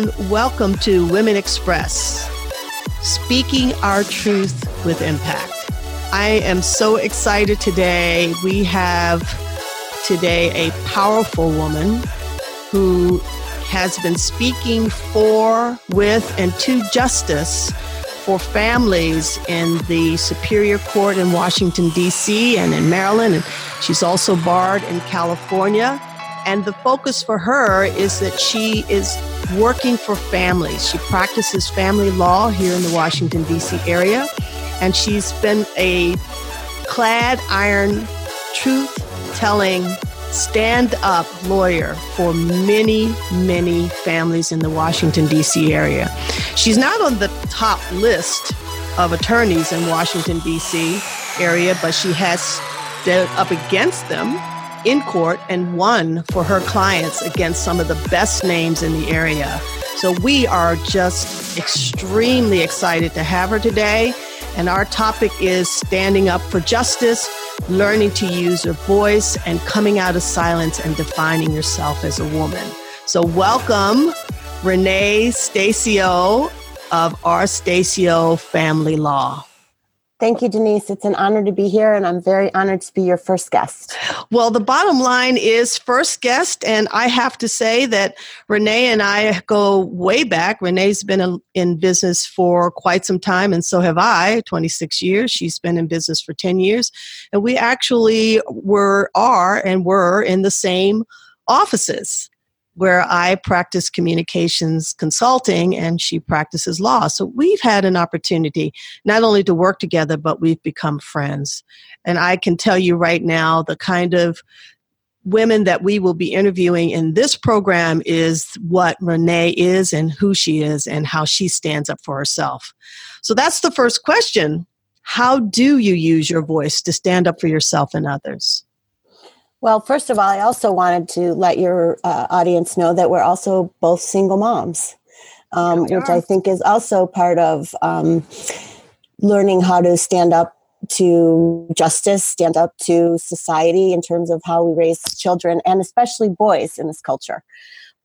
and welcome to Women Express, speaking our truth with impact. I am so excited today. We have today a powerful woman who has been speaking for, with, and to justice for families in the Superior Court in Washington, D.C., and in Maryland. And she's also barred in California. And the focus for her is that she is working for families. She practices family law here in the Washington, D.C. area. And she's been a clad iron truth telling stand up lawyer for many, many families in the Washington, D.C. area. She's not on the top list of attorneys in Washington, D.C. area, but she has stood up against them in court and won for her clients against some of the best names in the area. So we are just extremely excited to have her today. And our topic is standing up for justice, learning to use your voice, and coming out of silence and defining yourself as a woman. So, welcome, Renee Stasio of R. Stasio Family Law. Thank you, Denise. It's an honor to be here, and I'm very honored to be your first guest. Well, the bottom line is first guest, and I have to say that Renee and I go way back. Renee's been in business for quite some time, and so have I 26 years. She's been in business for 10 years, and we actually were, are, and were in the same offices where I practice communications consulting and she practices law. So we've had an opportunity not only to work together, but we've become friends. And I can tell you right now the kind of women that we will be interviewing in this program is what Renee is and who she is and how she stands up for herself. So that's the first question. How do you use your voice to stand up for yourself and others? Well, first of all, I also wanted to let your uh, audience know that we're also both single moms, um, which I think is also part of um, learning how to stand up to justice, stand up to society in terms of how we raise children and especially boys in this culture.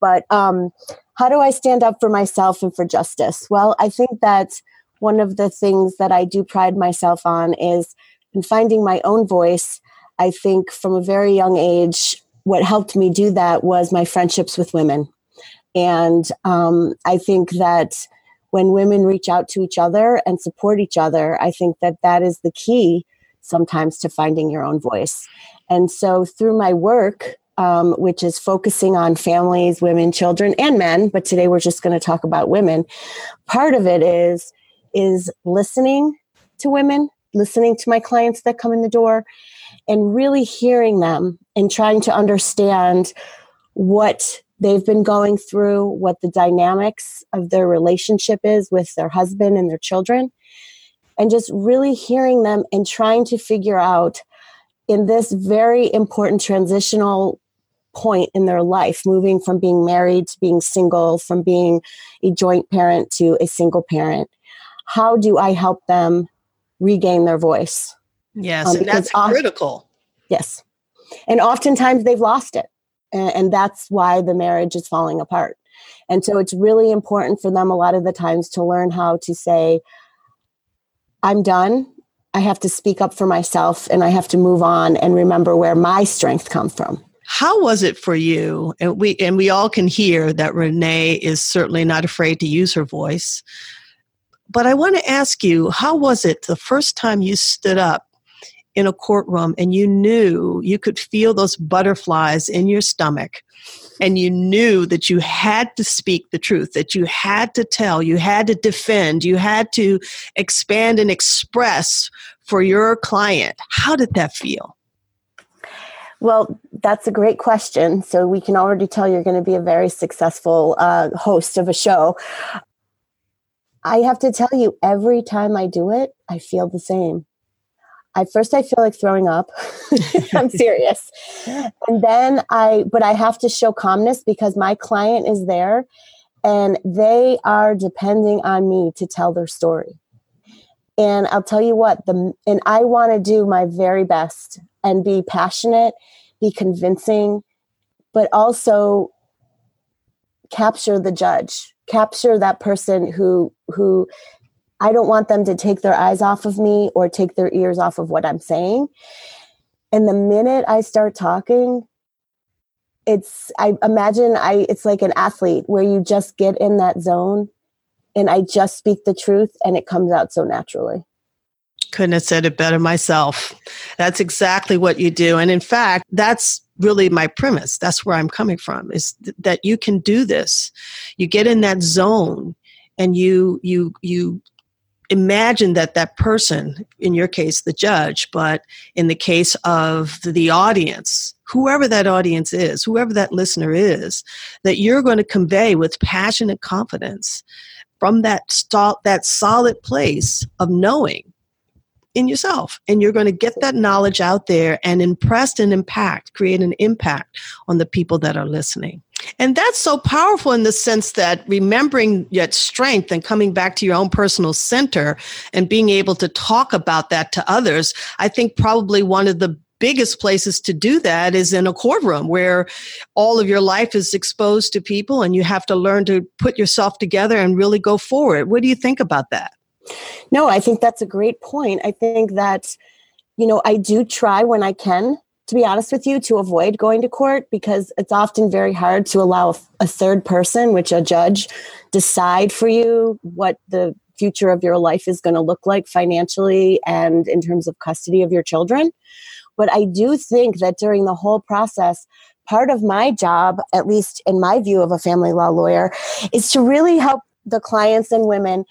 But um, how do I stand up for myself and for justice? Well, I think that one of the things that I do pride myself on is in finding my own voice I think from a very young age, what helped me do that was my friendships with women. And um, I think that when women reach out to each other and support each other, I think that that is the key sometimes to finding your own voice. And so through my work, um, which is focusing on families, women, children, and men, but today we're just going to talk about women. Part of it is is listening to women, listening to my clients that come in the door, and really hearing them and trying to understand what they've been going through, what the dynamics of their relationship is with their husband and their children, and just really hearing them and trying to figure out in this very important transitional point in their life, moving from being married to being single, from being a joint parent to a single parent. How do I help them regain their voice? Yes, um, and that's critical. Yes. And oftentimes they've lost it. And, and that's why the marriage is falling apart. And so it's really important for them a lot of the times to learn how to say, I'm done. I have to speak up for myself and I have to move on and remember where my strength comes from. How was it for you? And we and we all can hear that Renee is certainly not afraid to use her voice. But I want to ask you, how was it the first time you stood up in a courtroom and you knew you could feel those butterflies in your stomach and you knew that you had to speak the truth, that you had to tell, you had to defend, you had to expand and express for your client. How did that feel? Well, that's a great question. So we can already tell you're going to be a very successful uh, host of a show. I have to tell you, every time I do it, I feel the same. I first I feel like throwing up. I'm serious. And then I but I have to show calmness because my client is there and they are depending on me to tell their story. And I'll tell you what, the and I want to do my very best and be passionate, be convincing, but also capture the judge, capture that person who who I don't want them to take their eyes off of me or take their ears off of what I'm saying. And the minute I start talking, it's I imagine I it's like an athlete where you just get in that zone and I just speak the truth and it comes out so naturally. Couldn't have said it better myself. That's exactly what you do. And in fact, that's really my premise. That's where I'm coming from is th- that you can do this. You get in that zone and you you you imagine that that person in your case the judge but in the case of the audience whoever that audience is whoever that listener is that you're going to convey with passionate confidence from that st- that solid place of knowing in yourself and you're going to get that knowledge out there and impress and impact create an impact on the people that are listening and that's so powerful in the sense that remembering yet strength and coming back to your own personal center and being able to talk about that to others i think probably one of the biggest places to do that is in a courtroom where all of your life is exposed to people and you have to learn to put yourself together and really go forward. What do you think about that? No, I think that's a great point. I think that, you know, I do try when I can, to be honest with you, to avoid going to court because it's often very hard to allow a third person, which a judge, decide for you what the future of your life is going to look like financially and in terms of custody of your children. But I do think that during the whole process, part of my job, at least in my view of a family law lawyer, is to really help the clients and women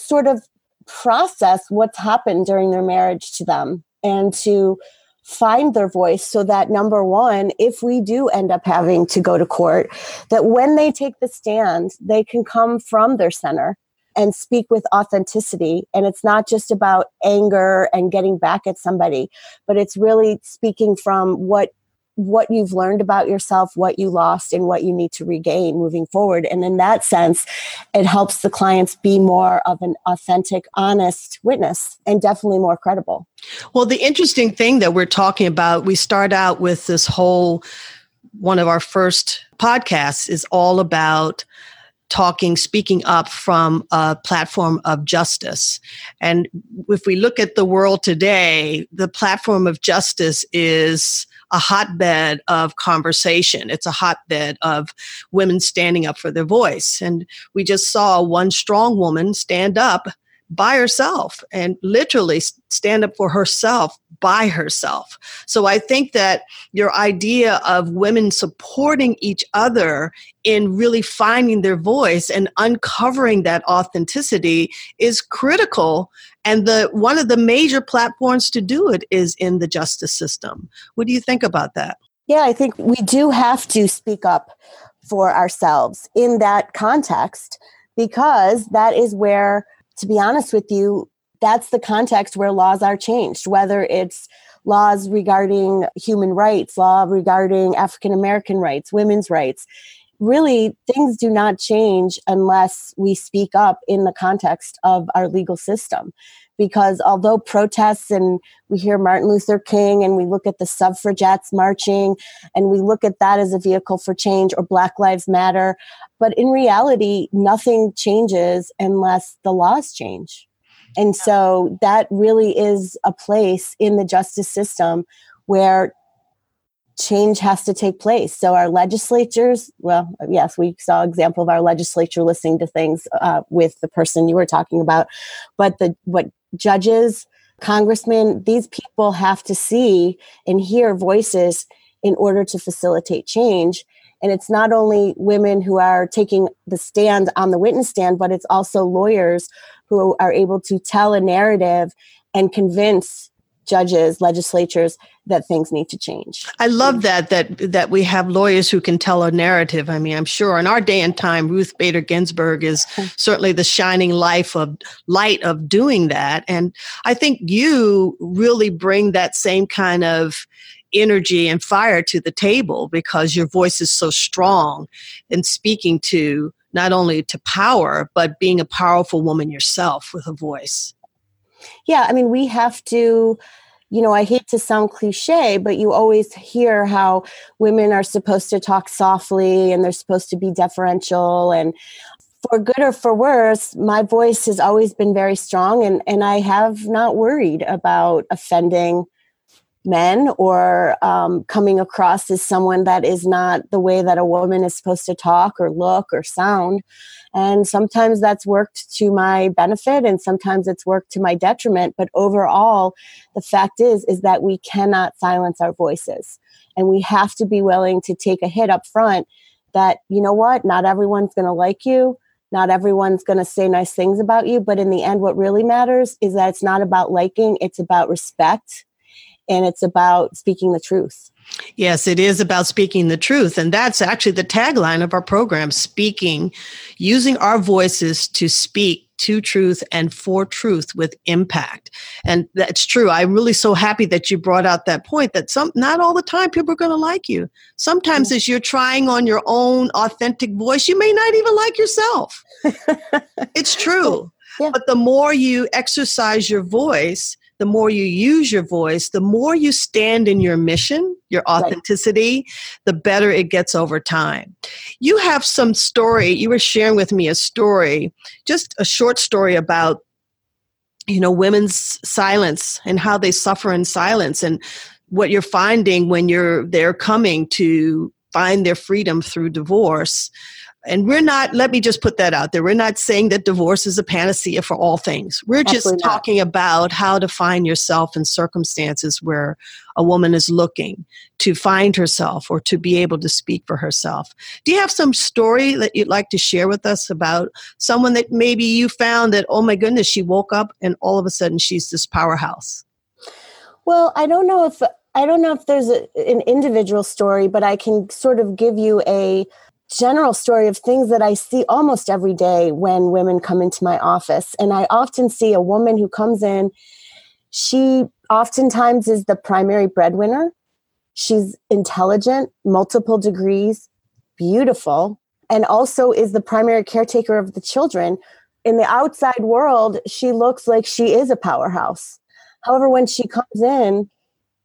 sort of process what's happened during their marriage to them and to find their voice so that number one if we do end up having to go to court that when they take the stand they can come from their center and speak with authenticity. And it's not just about anger and getting back at somebody, but it's really speaking from what what you've learned about yourself, what you lost, and what you need to regain moving forward. And in that sense, it helps the clients be more of an authentic, honest witness and definitely more credible. Well, the interesting thing that we're talking about, we start out with this whole one of our first podcasts is all about talking, speaking up from a platform of justice. And if we look at the world today, the platform of justice is a hotbed of conversation. It's a hotbed of women standing up for their voice. And we just saw one strong woman stand up by herself and literally stand up for herself by herself. So I think that your idea of women supporting each other in really finding their voice and uncovering that authenticity is critical and the one of the major platforms to do it is in the justice system. What do you think about that? Yeah, I think we do have to speak up for ourselves in that context because that is where to be honest with you, that's the context where laws are changed, whether it's laws regarding human rights, law regarding African American rights, women's rights. Really, things do not change unless we speak up in the context of our legal system. Because although protests and we hear Martin Luther King and we look at the suffragettes marching and we look at that as a vehicle for change or Black Lives Matter, but in reality, nothing changes unless the laws change. And so that really is a place in the justice system where change has to take place. So our legislatures, well, yes, we saw example of our legislature listening to things uh, with the person you were talking about, but the what judges, congressmen, these people have to see and hear voices in order to facilitate change. And it's not only women who are taking the stand on the witness stand, but it's also lawyers who are able to tell a narrative and convince judges, legislatures that things need to change. I love that that that we have lawyers who can tell a narrative. I mean, I'm sure in our day and time, Ruth Bader Ginsburg is certainly the shining life of light of doing that. And I think you really bring that same kind of energy and fire to the table because your voice is so strong in speaking to not only to power, but being a powerful woman yourself with a voice. Yeah, I mean, we have to you know, I hate to sound cliche, but you always hear how women are supposed to talk softly and they're supposed to be deferential. And for good or for worse, my voice has always been very strong, and, and I have not worried about offending men or um, coming across as someone that is not the way that a woman is supposed to talk or look or sound. And sometimes that's worked to my benefit and sometimes it's worked to my detriment. But overall, the fact is, is that we cannot silence our voices and we have to be willing to take a hit up front that, you know what, not everyone's going to like you. Not everyone's going to say nice things about you, but in the end, what really matters is that it's not about liking, it's about respect and it's about speaking the truth. Yes, it is about speaking the truth. And that's actually the tagline of our program speaking, using our voices to speak to truth and for truth with impact. And that's true. I'm really so happy that you brought out that point that some not all the time people are going to like you. Sometimes mm-hmm. as you're trying on your own authentic voice, you may not even like yourself. it's true. Yeah. But the more you exercise your voice, the more you use your voice, the more you stand in your mission, your authenticity, right. the better it gets over time. You have some story, you were sharing with me a story, just a short story about you know women's silence and how they suffer in silence and what you're finding when you're they're coming to find their freedom through divorce and we're not, let me just put that out there. We're not saying that divorce is a panacea for all things. We're Absolutely just talking not. about how to find yourself in circumstances where a woman is looking to find herself or to be able to speak for herself. Do you have some story that you'd like to share with us about someone that maybe you found that, oh my goodness, she woke up and all of a sudden she's this powerhouse? Well, I don't know if I don't know if there's a, an individual story, but I can sort of give you a general story of things that I see almost every day when women come into my office. And I often see a woman who comes in, she oftentimes is the primary breadwinner. She's intelligent, multiple degrees, beautiful, and also is the primary caretaker of the children. In the outside world, she looks like she is a powerhouse. However, when she comes in,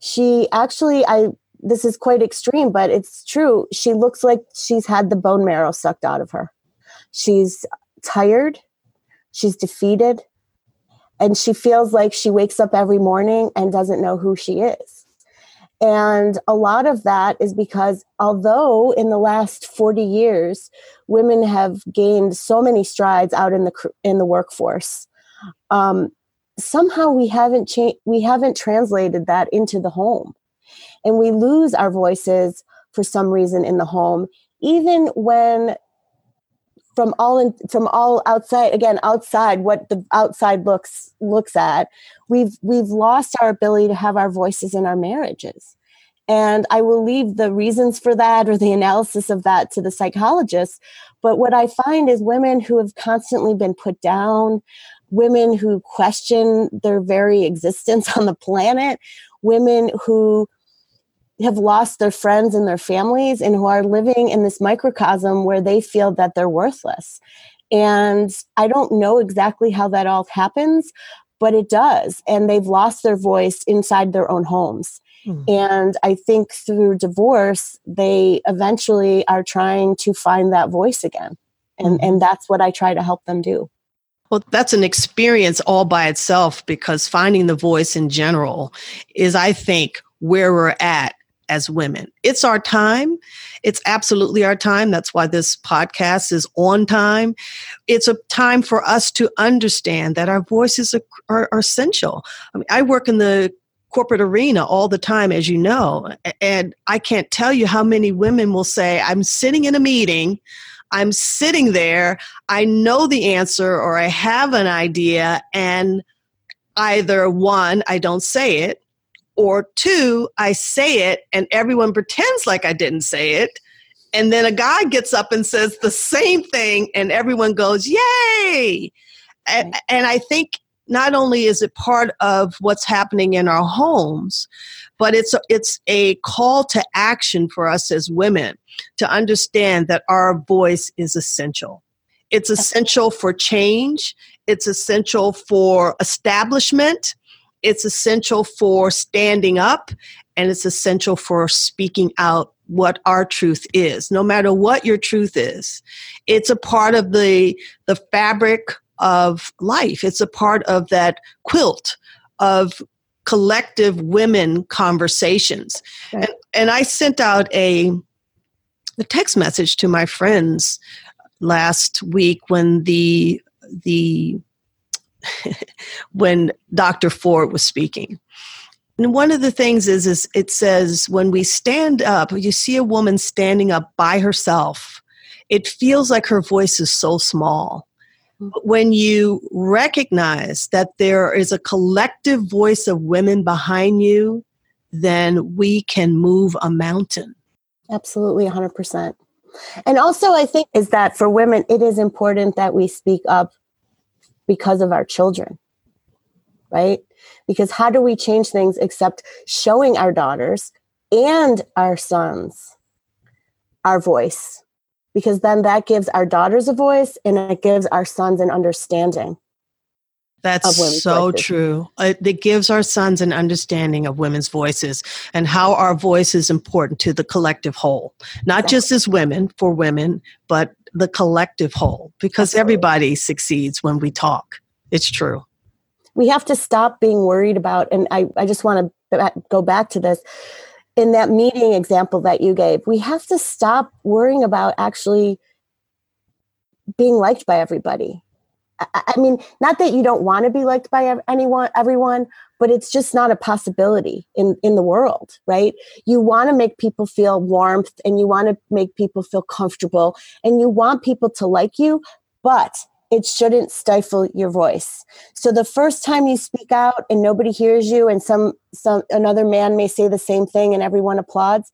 she actually, I this is quite extreme, but it's true. She looks like she's had the bone marrow sucked out of her. She's tired, she's defeated, and she feels like she wakes up every morning and doesn't know who she is. And a lot of that is because although in the last 40 years women have gained so many strides out in the in the workforce, um, somehow we haven't changed we haven't translated that into the home and we lose our voices for some reason in the home even when from all in, from all outside again outside what the outside looks looks at we've we've lost our ability to have our voices in our marriages. And i will leave the reasons for that or the analysis of that to the psychologists but what i find is women who have constantly been put down women who question their very existence on the planet women who have lost their friends and their families and who are living in this microcosm where they feel that they're worthless. And I don't know exactly how that all happens, but it does. And they've lost their voice inside their own homes. Mm. And I think through divorce, they eventually are trying to find that voice again. And, mm. and that's what I try to help them do. Well, that's an experience all by itself because finding the voice in general is, I think, where we're at as women. It's our time. It's absolutely our time. That's why this podcast is on time. It's a time for us to understand that our voices are, are, are essential. I, mean, I work in the corporate arena all the time, as you know, and I can't tell you how many women will say, I'm sitting in a meeting. I'm sitting there, I know the answer or I have an idea, and either one, I don't say it, or two, I say it and everyone pretends like I didn't say it. And then a guy gets up and says the same thing and everyone goes, Yay! And, mm. and I think not only is it part of what's happening in our homes, but it's a, it's a call to action for us as women to understand that our voice is essential. It's essential for change. It's essential for establishment it's essential for standing up and it's essential for speaking out what our truth is. No matter what your truth is it's a part of the the fabric of life. It's a part of that quilt of collective women conversations. Right. and, and i sent out a a text message to my friends last week when the the when Dr. Ford was speaking. And one of the things is, is it says when we stand up, you see a woman standing up by herself, it feels like her voice is so small. Mm. But when you recognize that there is a collective voice of women behind you, then we can move a mountain. Absolutely, 100%. And also, I think is that for women, it is important that we speak up because of our children, right? Because how do we change things except showing our daughters and our sons our voice? Because then that gives our daughters a voice and it gives our sons an understanding that's so voices. true. It, it, gives our sons an understanding of women's voices and how our voice is important to the collective whole, not exactly. just as women for women, but the collective whole, because Absolutely. everybody succeeds when we talk. It's true. We have to stop being worried about, and I, I just want to go back to this. In that meeting example that you gave, we have to stop worrying about actually being liked by everybody I mean, not that you don't want to be liked by anyone, everyone, but it's just not a possibility in, in the world, right? You want to make people feel warmth and you want to make people feel comfortable and you want people to like you, but it shouldn't stifle your voice. So the first time you speak out and nobody hears you and some some another man may say the same thing and everyone applauds,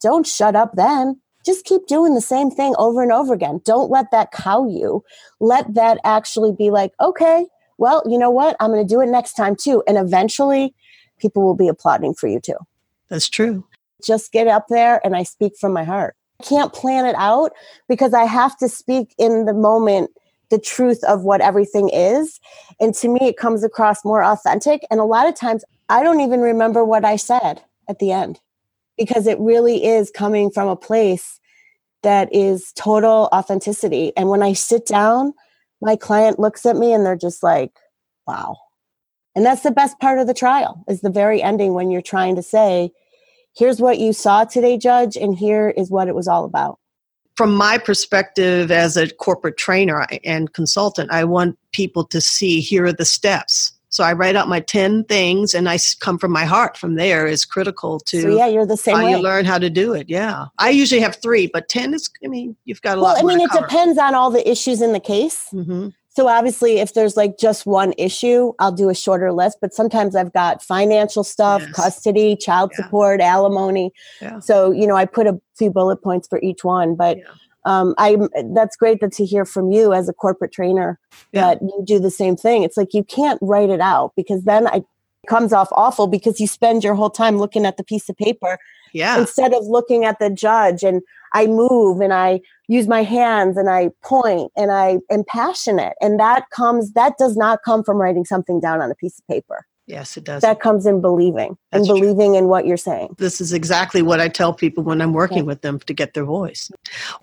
don't shut up then just keep doing the same thing over and over again. Don't let that cow you. Let that actually be like, okay, well, you know what? I'm going to do it next time too. And eventually people will be applauding for you too. That's true. Just get up there and I speak from my heart. I can't plan it out because I have to speak in the moment the truth of what everything is. And to me, it comes across more authentic. And a lot of times I don't even remember what I said at the end because it really is coming from a place that is total authenticity. And when I sit down, my client looks at me and they're just like, wow. And that's the best part of the trial is the very ending when you're trying to say, here's what you saw today, judge, and here is what it was all about. From my perspective as a corporate trainer and consultant, I want people to see here are the steps so I write out my 10 things and I come from my heart from there is critical to so yeah, you're the same how way. you learn how to do it. Yeah. I usually have three, but 10 is, I mean, you've got a well, lot Well, I mean, it cover. depends on all the issues in the case. Mm-hmm. So obviously, if there's like just one issue, I'll do a shorter list. But sometimes I've got financial stuff, yes. custody, child yeah. support, alimony. Yeah. So you know, I put a few bullet points for each one. But yeah um, I that's great that to hear from you as a corporate trainer yeah. that you do the same thing. It's like you can't write it out because then I, it comes off awful because you spend your whole time looking at the piece of paper yeah. instead of looking at the judge and I move and I use my hands and I point and I am passionate and that comes that does not come from writing something down on a piece of paper. Yes, it does. That comes in believing That's and believing true. in what you're saying. This is exactly what I tell people when I'm working with them to get their voice.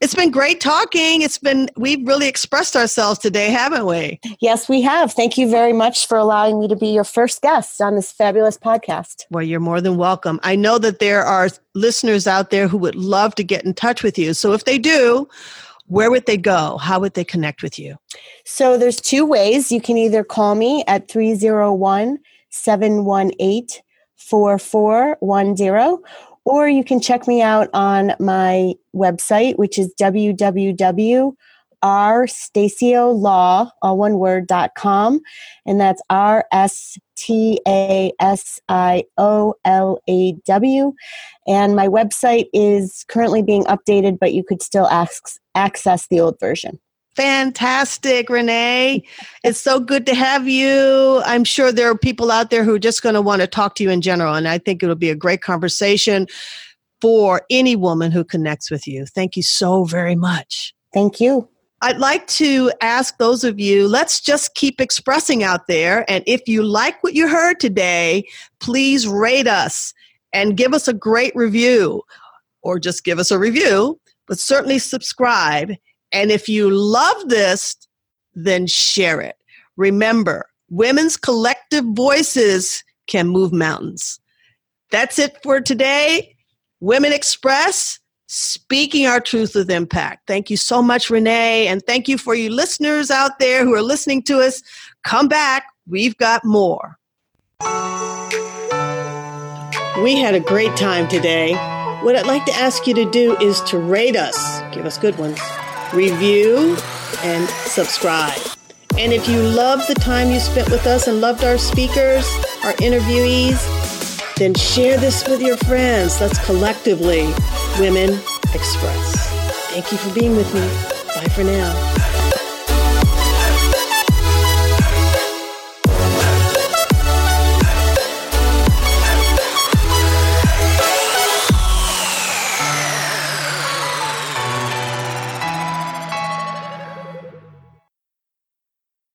It's been great talking. It's been, we've really expressed ourselves today, haven't we? Yes, we have. Thank you very much for allowing me to be your first guest on this fabulous podcast. Well, you're more than welcome. I know that there are listeners out there who would love to get in touch with you. So if they do, where would they go? How would they connect with you? So there's two ways. You can either call me at 301 718 4410. Or you can check me out on my website, which is www.rstasiolaw, all one word, dot com. And that's R S T A S I O L A W. And my website is currently being updated, but you could still access the old version. Fantastic, Renee. It's so good to have you. I'm sure there are people out there who are just going to want to talk to you in general, and I think it'll be a great conversation for any woman who connects with you. Thank you so very much. Thank you. I'd like to ask those of you, let's just keep expressing out there. And if you like what you heard today, please rate us and give us a great review or just give us a review, but certainly subscribe. And if you love this, then share it. Remember, women's collective voices can move mountains. That's it for today. Women Express, speaking our truth with impact. Thank you so much, Renee. And thank you for you listeners out there who are listening to us. Come back, we've got more. We had a great time today. What I'd like to ask you to do is to rate us, give us good ones, review, and subscribe. And if you love the time you spent with us and loved our speakers, our interviewees, then share this with your friends. Let's collectively Women Express. Thank you for being with me. Bye for now.